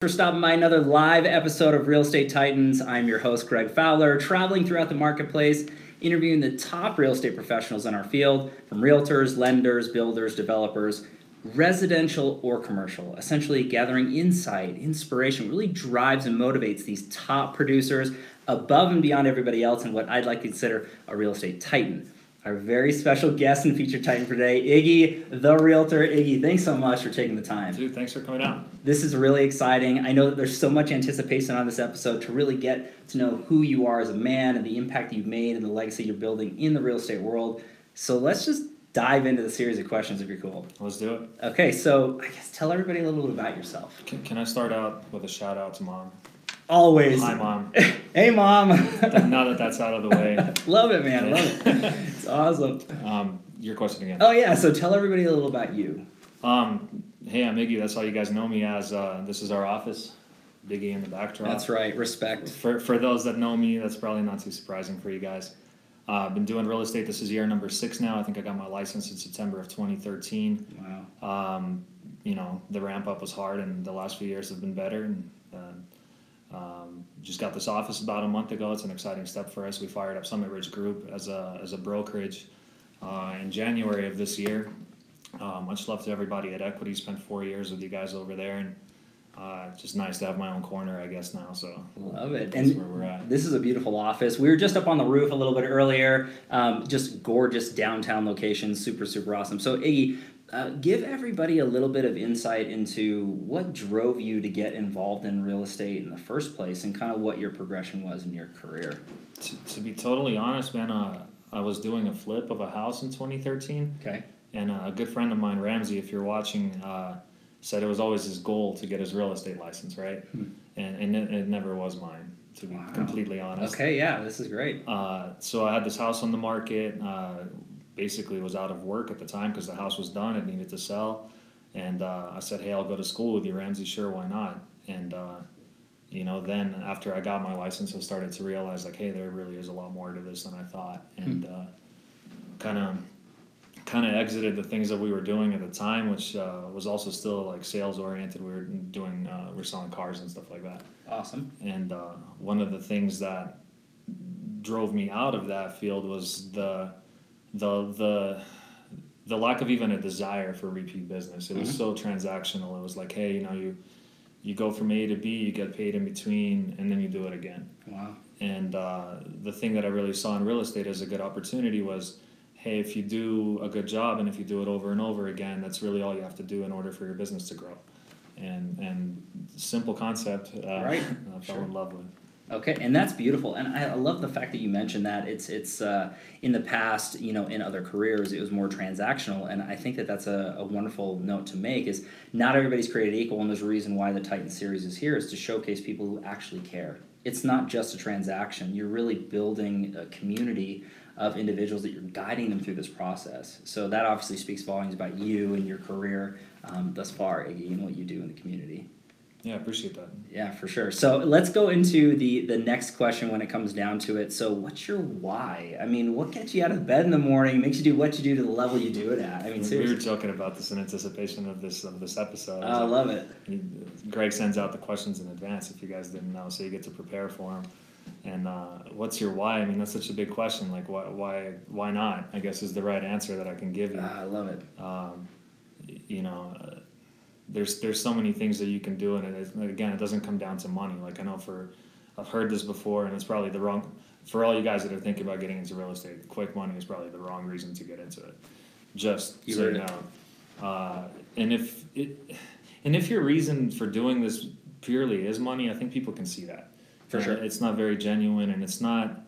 for stopping by another live episode of Real Estate Titans. I'm your host, Greg Fowler, traveling throughout the marketplace, interviewing the top real estate professionals in our field from realtors, lenders, builders, developers, residential or commercial, essentially gathering insight, inspiration, really drives and motivates these top producers above and beyond everybody else and what I'd like to consider a real estate titan our very special guest and featured titan for today, Iggy, the realtor. Iggy, thanks so much for taking the time. Dude, thanks for coming out. This is really exciting. I know that there's so much anticipation on this episode to really get to know who you are as a man and the impact you've made and the legacy you're building in the real estate world. So let's just dive into the series of questions if you're cool. Let's do it. Okay, so I guess tell everybody a little bit about yourself. Can, can I start out with a shout out to mom? Always. Hi, mom. hey, mom. now that that's out of the way. love it, man. Love it. It's awesome. Um, your question again. Oh yeah. So tell everybody a little about you. Um, hey, I'm Iggy. That's all you guys know me as. Uh, this is our office. Biggie in the backdrop. That's right. Respect. For for those that know me, that's probably not too surprising for you guys. Uh, I've been doing real estate. This is year number six now. I think I got my license in September of 2013. Wow. Um, you know, the ramp up was hard, and the last few years have been better. And uh, um, just got this office about a month ago. It's an exciting step for us. We fired up Summit Ridge Group as a, as a brokerage uh, in January of this year. Uh, much love to everybody at Equity. Spent four years with you guys over there, and uh, just nice to have my own corner, I guess now. So love it. and where we're at. This is a beautiful office. We were just up on the roof a little bit earlier. Um, just gorgeous downtown location. Super super awesome. So Iggy, uh, give everybody a little bit of insight into what drove you to get involved in real estate in the first place and kind of what your progression was in your career. To, to be totally honest, man, uh, I was doing a flip of a house in 2013. Okay. And uh, a good friend of mine, Ramsey, if you're watching, uh, said it was always his goal to get his real estate license, right? Hmm. And, and it, it, never was mine, to be wow. completely honest. Okay, yeah, this is great. Uh, so I had this house on the market uh, basically was out of work at the time because the house was done. It needed to sell. And uh, I said, hey, I'll go to school with you, Ramsey. Sure, why not? And, uh, you know, then after I got my license, I started to realize, like, hey, there really is a lot more to this than I thought. Hmm. And kind of kind of exited the things that we were doing at the time, which uh, was also still like sales oriented. We were doing, uh, we are selling cars and stuff like that. Awesome. And uh, one of the things that drove me out of that field was the the the the lack of even a desire for repeat business. It was mm-hmm. so transactional. It was like, hey, you know, you you go from A to B, you get paid in between, and then you do it again. Wow. And uh, the thing that I really saw in real estate as a good opportunity was, hey, if you do a good job and if you do it over and over again, that's really all you have to do in order for your business to grow. And and simple concept. Uh, right. I fell sure. in love with. Okay, and that's beautiful, and I, love the fact that you mentioned that it's it's uh, in the past, you know, in other careers it was more transactional, and I think that that's a, a wonderful note to make. Is not everybody's created equal, and there's a reason why the Titan series is here is to showcase people who actually care. It's not just a transaction; you're really building a community of individuals that you're guiding them through this process. So that obviously speaks volumes about you and your career um, thus far, Iggy, and what you do in the community. Yeah, I appreciate that. Yeah, for sure. So let's go into the the next question when it comes down to it. So, what's your why? I mean, what gets you out of bed in the morning? Makes you do what you do to the level you do it at? I mean, seriously. we were joking about this in anticipation of this of this episode. I love it. Greg sends out the questions in advance if you guys didn't know, so you get to prepare for them. And uh, what's your why? I mean, that's such a big question. Like, why why why not? I guess is the right answer that I can give you. Uh, I love it. Um, you know. Uh, there's there's so many things that you can do, and it, again, it doesn't come down to money. Like I know for I've heard this before, and it's probably the wrong for all you guys that are thinking about getting into real estate. Quick money is probably the wrong reason to get into it. Just you so you know, uh, and if it and if your reason for doing this purely is money, I think people can see that. For sure, it's not very genuine, and it's not.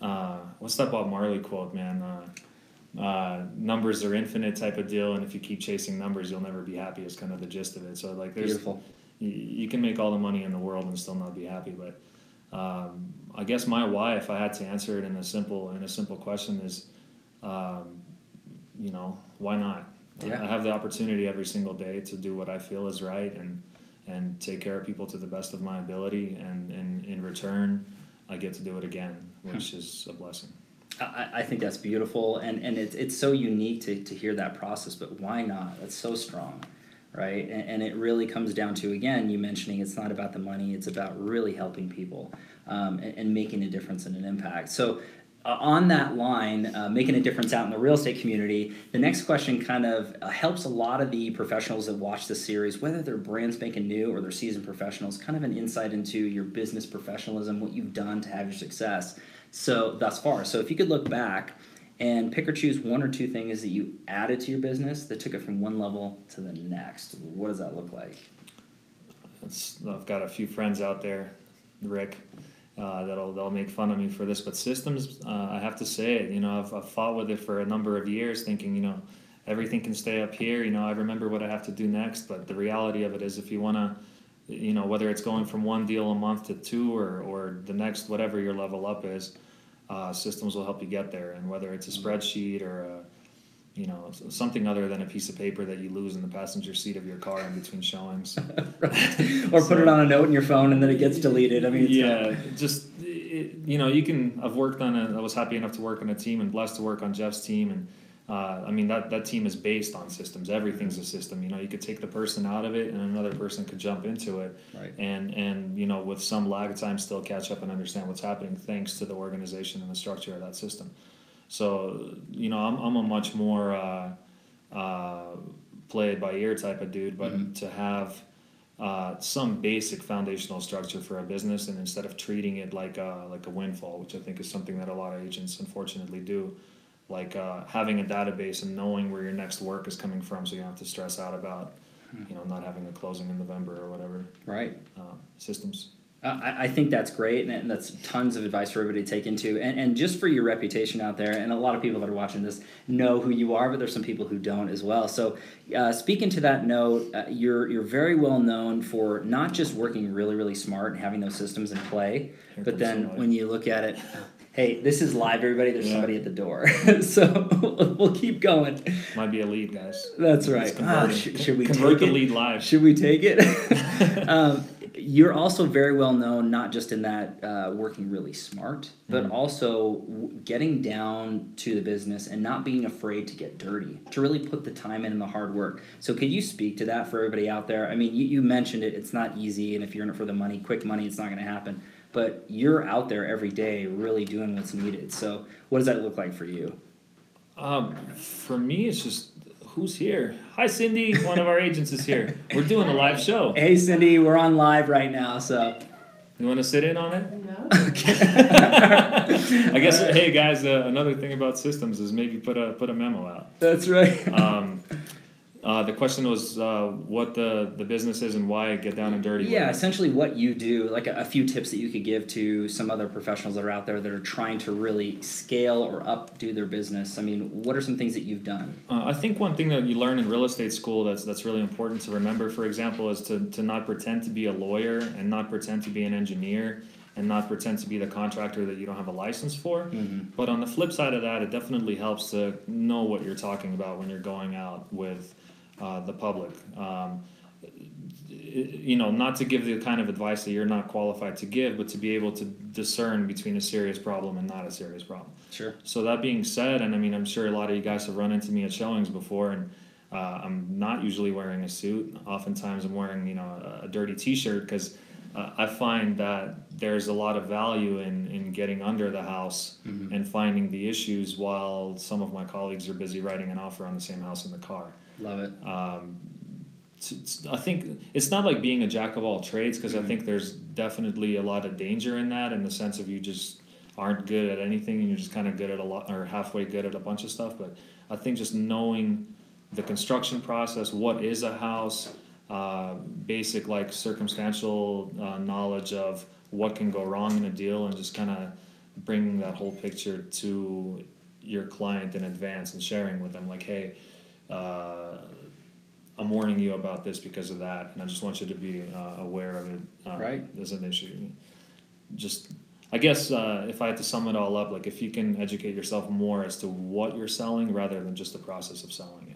Uh, what's that Bob Marley quote, man? Uh, uh, numbers are infinite type of deal, and if you keep chasing numbers, you'll never be happy. Is kind of the gist of it. So like, there's Beautiful. You, you can make all the money in the world and still not be happy. But um, I guess my why, if I had to answer it in a simple in a simple question, is, um, you know, why not? Yeah. I have the opportunity every single day to do what I feel is right and and take care of people to the best of my ability, and, and in return, I get to do it again, which hmm. is a blessing. I, I think that's beautiful, and, and it's, it's so unique to, to hear that process, but why not? That's so strong. right? And, and it really comes down to again, you mentioning it's not about the money; it's about really helping people um, and, and making a difference and an impact. So. Uh, on that line, uh, making a difference out in the real estate community, the next question kind of uh, helps a lot of the professionals that watch this series, whether they're brand spanking new or they're seasoned professionals, kind of an insight into your business professionalism, what you've done to have your success so thus far. So if you could look back and pick or choose one or two things that you added to your business that took it from one level to the next, what does that look like? It's, I've got a few friends out there, Rick, uh, that'll they'll make fun of me for this, but systems, uh, I have to say it. You know, I've, I've fought with it for a number of years, thinking you know everything can stay up here. You know, I remember what I have to do next, but the reality of it is, if you want to, you know, whether it's going from one deal a month to two or or the next whatever your level up is, uh, systems will help you get there. And whether it's a spreadsheet or a you know, something other than a piece of paper that you lose in the passenger seat of your car in between showings. or put it on a note in your phone and then it gets deleted. I mean, it's yeah, just it, you know, you can. I've worked on a. I was happy enough to work on a team and blessed to work on Jeff's team, and uh, I mean that that team is based on systems. Everything's a system. You know, you could take the person out of it, and another person could jump into it, Right. and and you know, with some lag time, still catch up and understand what's happening thanks to the organization and the structure of that system. So you know, I'm I'm a much more uh, uh, play it by ear type of dude, but Mhm. to have uh, some basic foundational structure for a business, and instead of treating it like a, like a windfall, which I think is something that a lot of agents unfortunately do, like uh, having a database and knowing where your next work is coming from, so you don't have to stress out about, you know, not having a closing in November or whatever. right. Uh, systems. Uh, I, I think that's great, and, that's tons of advice for everybody to take into. And, and just for your reputation out there, and a lot of people that are watching this know who you are, but there's some people who don't as well. So, uh, speaking to that note, uh, you're you're very well known for not just working really really smart and having those systems in play, Here but then somebody. when you look at it. Hey, this is live, everybody. There's Yeah. somebody at the door, so we'll keep going. Might be a lead, guys. That's right. Ah, sh- should we convert take the it? lead live? Should we take it? um, you're also very well known, not just in that uh, working really smart, but Mhm. also w- getting down to the business and not being afraid to get dirty, to really put the time in and the hard work. So, could you speak to that for everybody out there? I mean, you, you mentioned it, it's not easy, and if you're in it for the money, quick money, it's not going to happen. But you're out there every day really doing what's needed. So, what does that look like for you? Um, for me, it's just who's here. Hi, Cindy. One of our agents is here. We're doing a live show. Hey, Cindy, we're on live right now, so. You want to sit in on it? No. I guess. Hey guys, uh, another thing about systems is maybe put a put a memo out. That's right. Um, uh, the question was uh, what the the business is and why get down and dirty. Yeah, essentially what you do, like a, a few tips that you could give to some other professionals that are out there that are trying to really scale or updo their business. I mean, what are some things that you've done? Uh, I think one thing that you learn in real estate school that's that's really important to remember, for example, is to to not pretend to be a lawyer and not pretend to be an engineer and not pretend to be the contractor that you don't have a license for. Mm-hmm. But on the flip side of that, it definitely helps to know what you're talking about when you're going out with uh, the public. Um, you know, not to give the kind of advice that you're not qualified to give, but to be able to discern between a serious problem and not a serious problem. Sure. So that being said, and I mean, I'm sure a lot of you guys have run into me at showings before, and uh, I'm not usually wearing a suit. Oftentimes, I'm wearing you know a, a dirty T-shirt because uh, I find that there's a lot of value in in getting under the house Mhm. and finding the issues while some of my colleagues are busy writing an offer on the same house in the car. Love it. Um, t- t- I think it's not like being a jack of all trades because I Mhm. think there's definitely a lot of danger in that in the sense of you just aren't good at anything and you're just kind of good at a lot or halfway good at a bunch of stuff. But I think just knowing the construction process, what is a house, uh, basic like circumstantial uh, knowledge of what can go wrong in a deal, and just kind of bringing that whole picture to your client in advance and sharing with them like, hey. Uh, I'm warning you about this because of that, and I just want you to be uh, aware of it. Uh, Right. As an issue. Just, I guess, uh, if I had to sum it all up, like if you can educate yourself more as to what you're selling rather than just the process of selling it.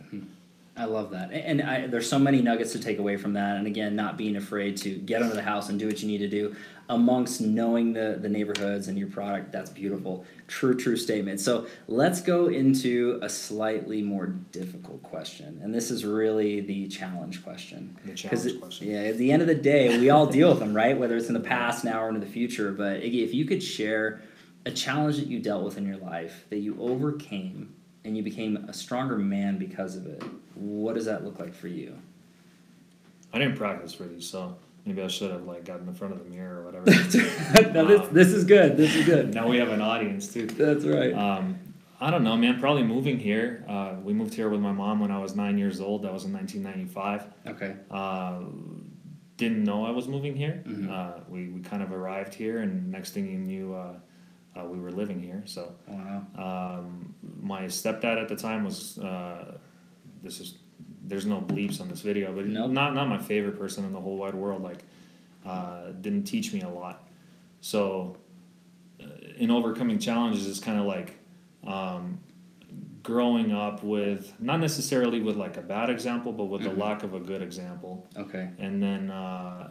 I love that, and I, there's so many nuggets to take away from that. And again, not being afraid to get under the house and do what you need to do, amongst knowing the the neighborhoods and your product. That's beautiful, true, true statement. So let's go into a slightly more difficult question, and this is really the challenge question. The challenge it- question. Yeah, at the end of the day, we all deal with them, right? Whether it's in the past, now, or into the future. But Iggy, if you could share a challenge that you dealt with in your life that you overcame and you became a stronger man because of it, what does that look like for you? I didn't practice for these, so maybe I should have like gotten in front of the mirror or whatever. no, this, this is good. This is good. now we have an audience too. That's right. Um, I don't know, man. Probably moving here. Uh, we moved here with my mom when I was nine years old. That was in 1995. Okay. Uh, didn't know I was moving here. Mhm. Uh, we, we kind of arrived here, and next thing you knew, uh, uh, we were living here. So Wow. um, my stepdad at the time was. This is. There's no bleeps on this video, but Nope. not not my favorite person in the whole wide world. Like, uh, didn't teach me a lot. So, uh, in overcoming challenges, it's kind of like um, growing up with not necessarily with like a bad example, but with Mhm. the lack of a good example. Okay. And then uh,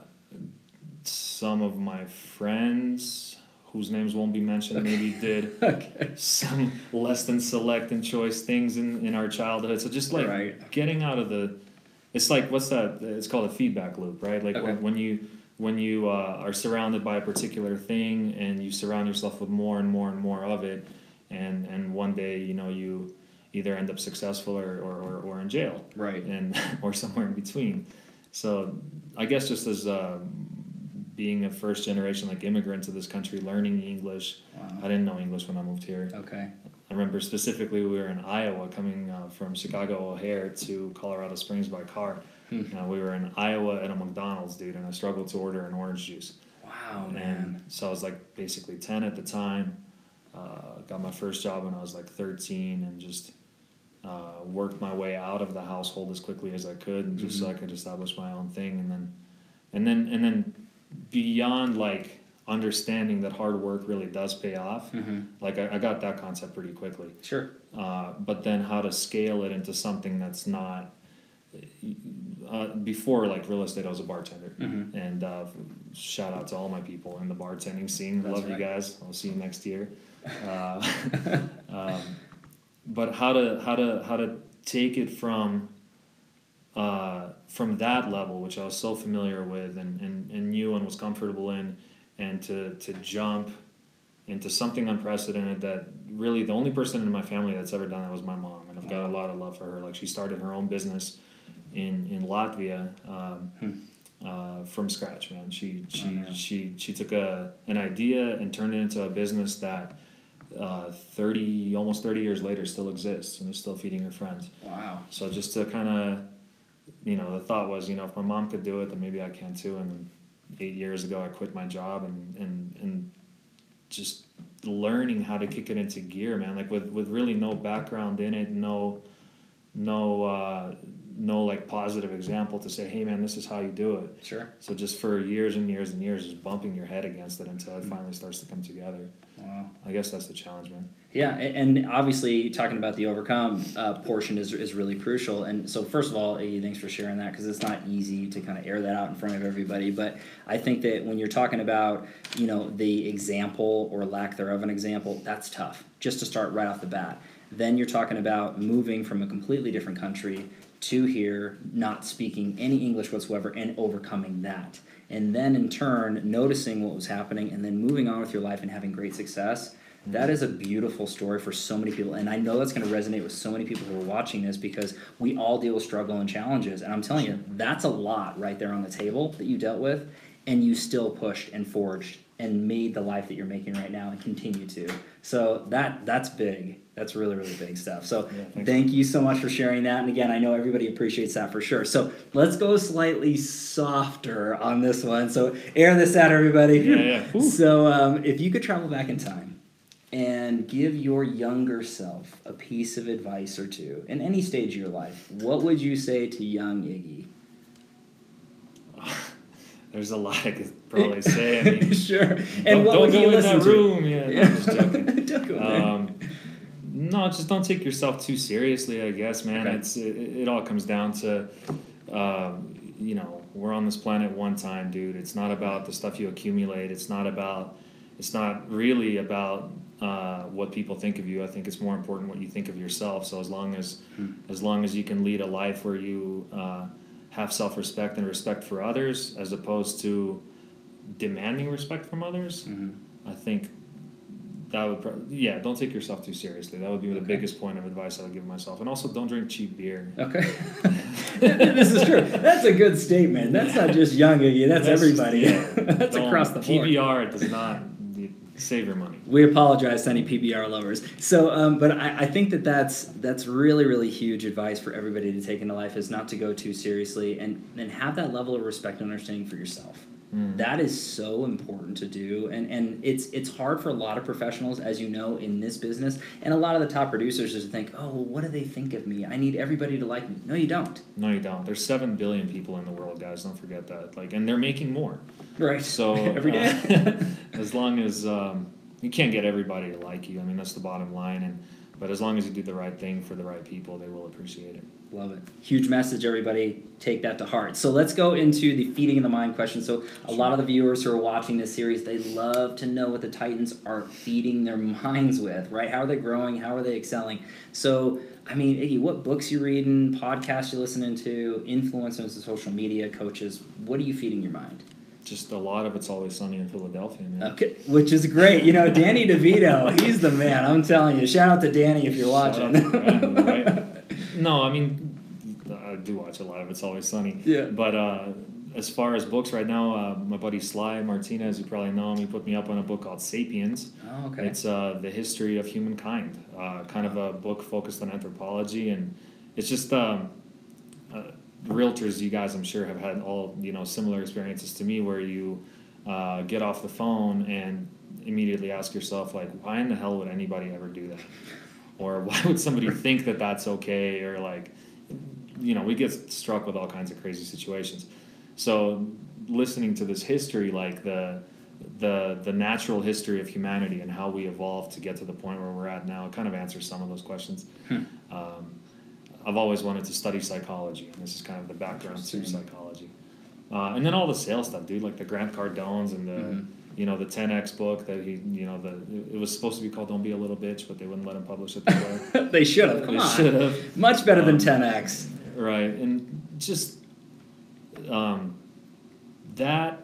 some of my friends, whose names won't be mentioned, maybe did Okay. some less than select and choice things in, in our childhood. So just like Right. getting out of the, it's like what's that? It's called a feedback loop, right? Like Okay. when, when you when you uh, are surrounded by a particular thing and you surround yourself with more and more and more of it, and and one day you know you either end up successful or, or, or, or in jail Right. and or somewhere in between. So I guess just as uh, being a first generation like immigrant to this country, learning English. I didn't know English when I moved here. Okay. I remember specifically we were in Iowa, coming uh, from Chicago O'Hare to Colorado Springs by car. Hmm. Uh, we were in Iowa at a McDonald's, dude, and I struggled to order an orange juice. Wow, And man. so I was like basically ten at the time. Uh, got my first job when I was like thirteen, and just uh, worked my way out of the household as quickly as I could, and just so I could establish my own thing. And then, and then, and then, beyond like understanding that hard work really does pay off. hmm Like I, I got that concept pretty quickly. Sure. Uh, but then how to scale it into something that's not. Uh, before like real estate, I was a bartender, Mhm. and uh, shout out to all my people in the bartending scene. That's Love right. you guys. I'll see you next year. Uh, um, but how to how to how to take it from uh, from that level, which I was so familiar with and, and, and knew and was comfortable in, and to to jump into something unprecedented that really the only person in my family that's ever done that was my mom, and I've got a lot of love for her. Like she started her own business in in Latvia. Um, Hmm. uh, from scratch, man. She she Oh, she she took a an idea and turned it into a business that uh, thirty almost thirty years later still exists and is still feeding her friends. Wow. So just to kind of, you know, the thought was, you know, if my mom could do it, then maybe I can too. And eight years ago, I quit my job and and and just learning how to kick it into gear, man. Like with with really no background in it, no no uh, no like positive example to say, hey man, this is how you do it. Sure. So just for years and years and years, just bumping your head against it until it finally starts to come together. Wow. I guess that's the challenge, man. Yeah, and obviously talking about the overcome uh, portion is, is really crucial. And so, first of all, thanks for sharing that because it's not easy to kind of air that out in front of everybody. But I think that when you're talking about, you know, the example or lack thereof an example, that's tough just to start right off the bat. Then you're talking about moving from a completely different country to here, not speaking any English whatsoever, and overcoming that. And then in turn, noticing what was happening and then moving on with your life and having great success. That is a beautiful story for so many people. And I know that's going to resonate with so many people who are watching this because we all deal with struggle and challenges. And I'm telling you, that's a lot right there on the table that you dealt with. And you still pushed and forged and made the life that you're making right now and continue to. So that that's big. That's really, really big stuff. So Yeah, thank you so much for sharing that. And again, I know everybody appreciates that for sure. So let's go slightly softer on this one. So air this out, everybody. Yeah, yeah. So um, if you could travel back in time and give your younger self a piece of advice or two in any stage of your life, what would you say to young Iggy? There's a lot I could probably say. I mean, sure. And don't, what don't would go you in listen that to? room. Yeah, no, I'm just joking. Don't go there. um, No, just don't take yourself too seriously. I guess, man. Okay. It's it, it all comes down to, uh, you know, we're on this planet one time, dude. It's not about the stuff you accumulate. It's not about. It's not really about uh, what people think of you. I think it's more important what you think of yourself. So as long as, as long as you can lead a life where you uh, have self-respect and respect for others, as opposed to demanding respect from others, Mhm. I think that would pro- yeah don't take yourself too seriously that would be the biggest point of advice i would give myself and also don't drink cheap beer Okay. this is true. That's a good statement. That's not just young that's, just- everybody. yeah, that's across the board. pbr does not save your money We apologize to any PBR lovers. So, um, but I, I think that that's that's really really huge advice for everybody to take into life is not to go too seriously and and have that level of respect and understanding for yourself. Mm. That is so important to do, and and it's it's hard for a lot of professionals, as you know, in this business, and a lot of the top producers to think, oh, well, what do they think of me? I need everybody to like me. No, you don't. no you don't there's 7 billion people in the world guys don't forget that like and they're making more Right. so every day. uh, as long as um, you can't get everybody to like you i mean that's the bottom line and but as long as you do the right thing for the right people they will appreciate it Love it. Huge message, everybody. Take that to heart. So let's go into the feeding in the mind question. So a lot of the viewers who are watching this series, they love to know what the Titans are feeding their minds with, right? How are they growing? How are they excelling? So, I mean, Iggy, what books you reading, podcasts you listening to, influencers, social media, coaches? What are you feeding your mind? Just a lot of it's always sunny in philadelphia man Okay, which is great. You know, Danny DeVito, he's the man. I'm telling you. Shout out to Danny if you're watching. Brandon, right? No, I mean, I do watch a lot of It's Always Sunny. Yeah. But uh, as far as books right now, uh, my buddy Sly Martinez, you probably know him, he put me up on a book called Sapiens. Oh, okay. It's uh, the history of humankind, uh, kind of a book focused on anthropology, and it's just um, uh, realtors. You guys, I'm sure, have had all you know similar experiences to me, where you uh, get off the phone and immediately ask yourself, like, why in the hell would anybody ever do that? Or why would somebody think that that's okay? Or like, you know, we get struck with all kinds of crazy situations. So listening to this history, like the the the natural history of humanity and how we evolved to get to the point where we're at now, it kind of answers some of those questions. Hmm. Um, I've always wanted to study psychology, and this is kind of the background to Interesting. psychology. Uh, and then all the sales stuff, dude, like the Grant Cardones and the Mhm. you know the 10x book that he you know the it was supposed to be called Don't Be a Little Bitch, but they wouldn't let him publish it that way. they should have. Come They on. should have. Much better than Um, 10x. Right, and just um, that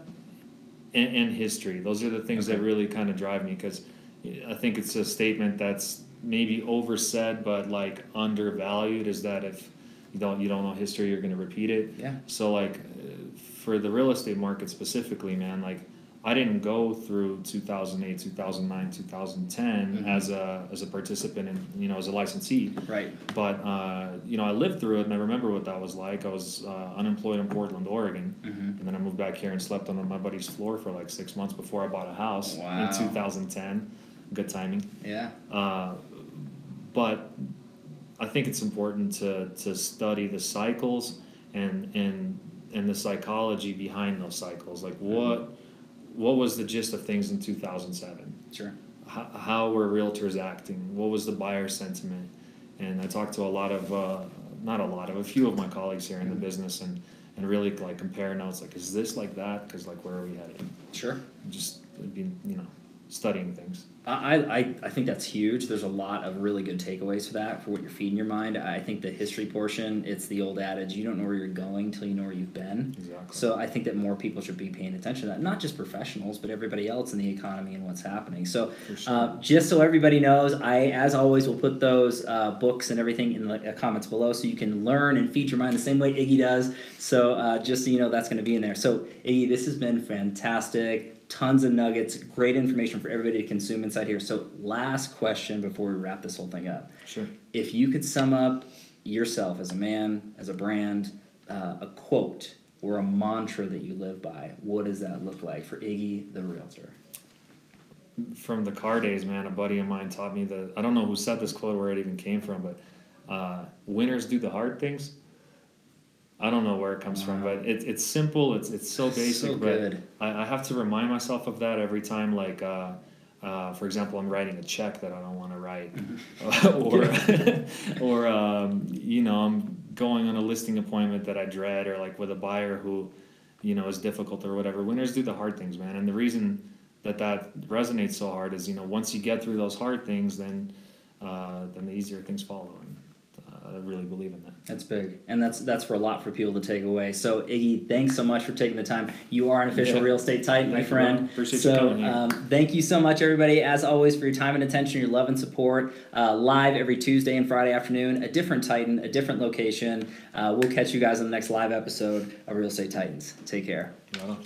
and, and history. Those are the things that Okay. really kind of drive me because I think it's a statement that's maybe oversaid but like undervalued. Is that if you don't you don't know history, you're going to repeat it. Yeah. So like for the real estate market specifically, man, like I didn't go through 2008, 2009, 2010 Mhm. as a as a participant and you know as a licensee. Right. But uh, you know, I lived through it, and I remember what that was like. I was uh, unemployed in Portland, Oregon, Mm-hmm. and then I moved back here and slept on my buddy's floor for like six months before I bought a house Wow. in 2010. Good timing. Yeah. Uh, but I think it's important to to study the cycles and and and the psychology behind those cycles. Like what what was the gist of things in 2007? Sure. how, how were realtors acting? What was the buyer sentiment? And I talked to a lot of, uh, not a lot of, a few of my colleagues here in the business and, and really like compare notes. Like, is this like that? Because like, where are we headed? Sure. Just it'd be, you know, studying things. I, I, I think that's huge. There's a lot of really good takeaways for that, for what you're feeding your mind. I think the history portion, it's the old adage, you don't know where you're going till you know where you've been. Exactly. So I think that more people should be paying attention to that, not just professionals, but everybody else in the economy and what's happening. So sure. uh, just so everybody knows, I, as always, will put those uh, books and everything in the uh, comments below so you can learn and feed your mind the same way Iggy does. So uh, just so you know, that's going to be in there. So Iggy, this has been fantastic. Tons of nuggets, great information for everybody to consume inside here. So last question before we wrap this whole thing up. sure. If you could sum up yourself as a man, as a brand, uh, a quote or a mantra that you live by, what does that look like for Iggy the realtor? From the car days, man, a buddy of mine taught me that, I don't know who said this quote, where it even came from, but uh, winners do the hard things. I don't know where it comes from, but it, it's simple. It's it's so basic, So but. I, I have to remind myself of that every time. Like uh, uh, for example, I'm writing a check that I don't want to write, or or um, you know, I'm going on a listing appointment that I dread, or like with a buyer who, you know, is difficult or whatever. Winners do the hard things, man. And the reason that that resonates so hard is, you know, once you get through those hard things, then uh, then the easier things follow. And I really believe in that. That's big, and that's that's for a lot for people to take away. So Iggy, thanks so much for taking the time. You are an official Yeah. real estate titan, my friend. Appreciate you coming here. um, thank you so much, everybody, as always, for your time and attention, your love and support. Uh, live every Tuesday and Friday afternoon, a different Titan, a different location. Uh, we'll catch you guys on the next live episode of Real Estate Titans. Take care. On.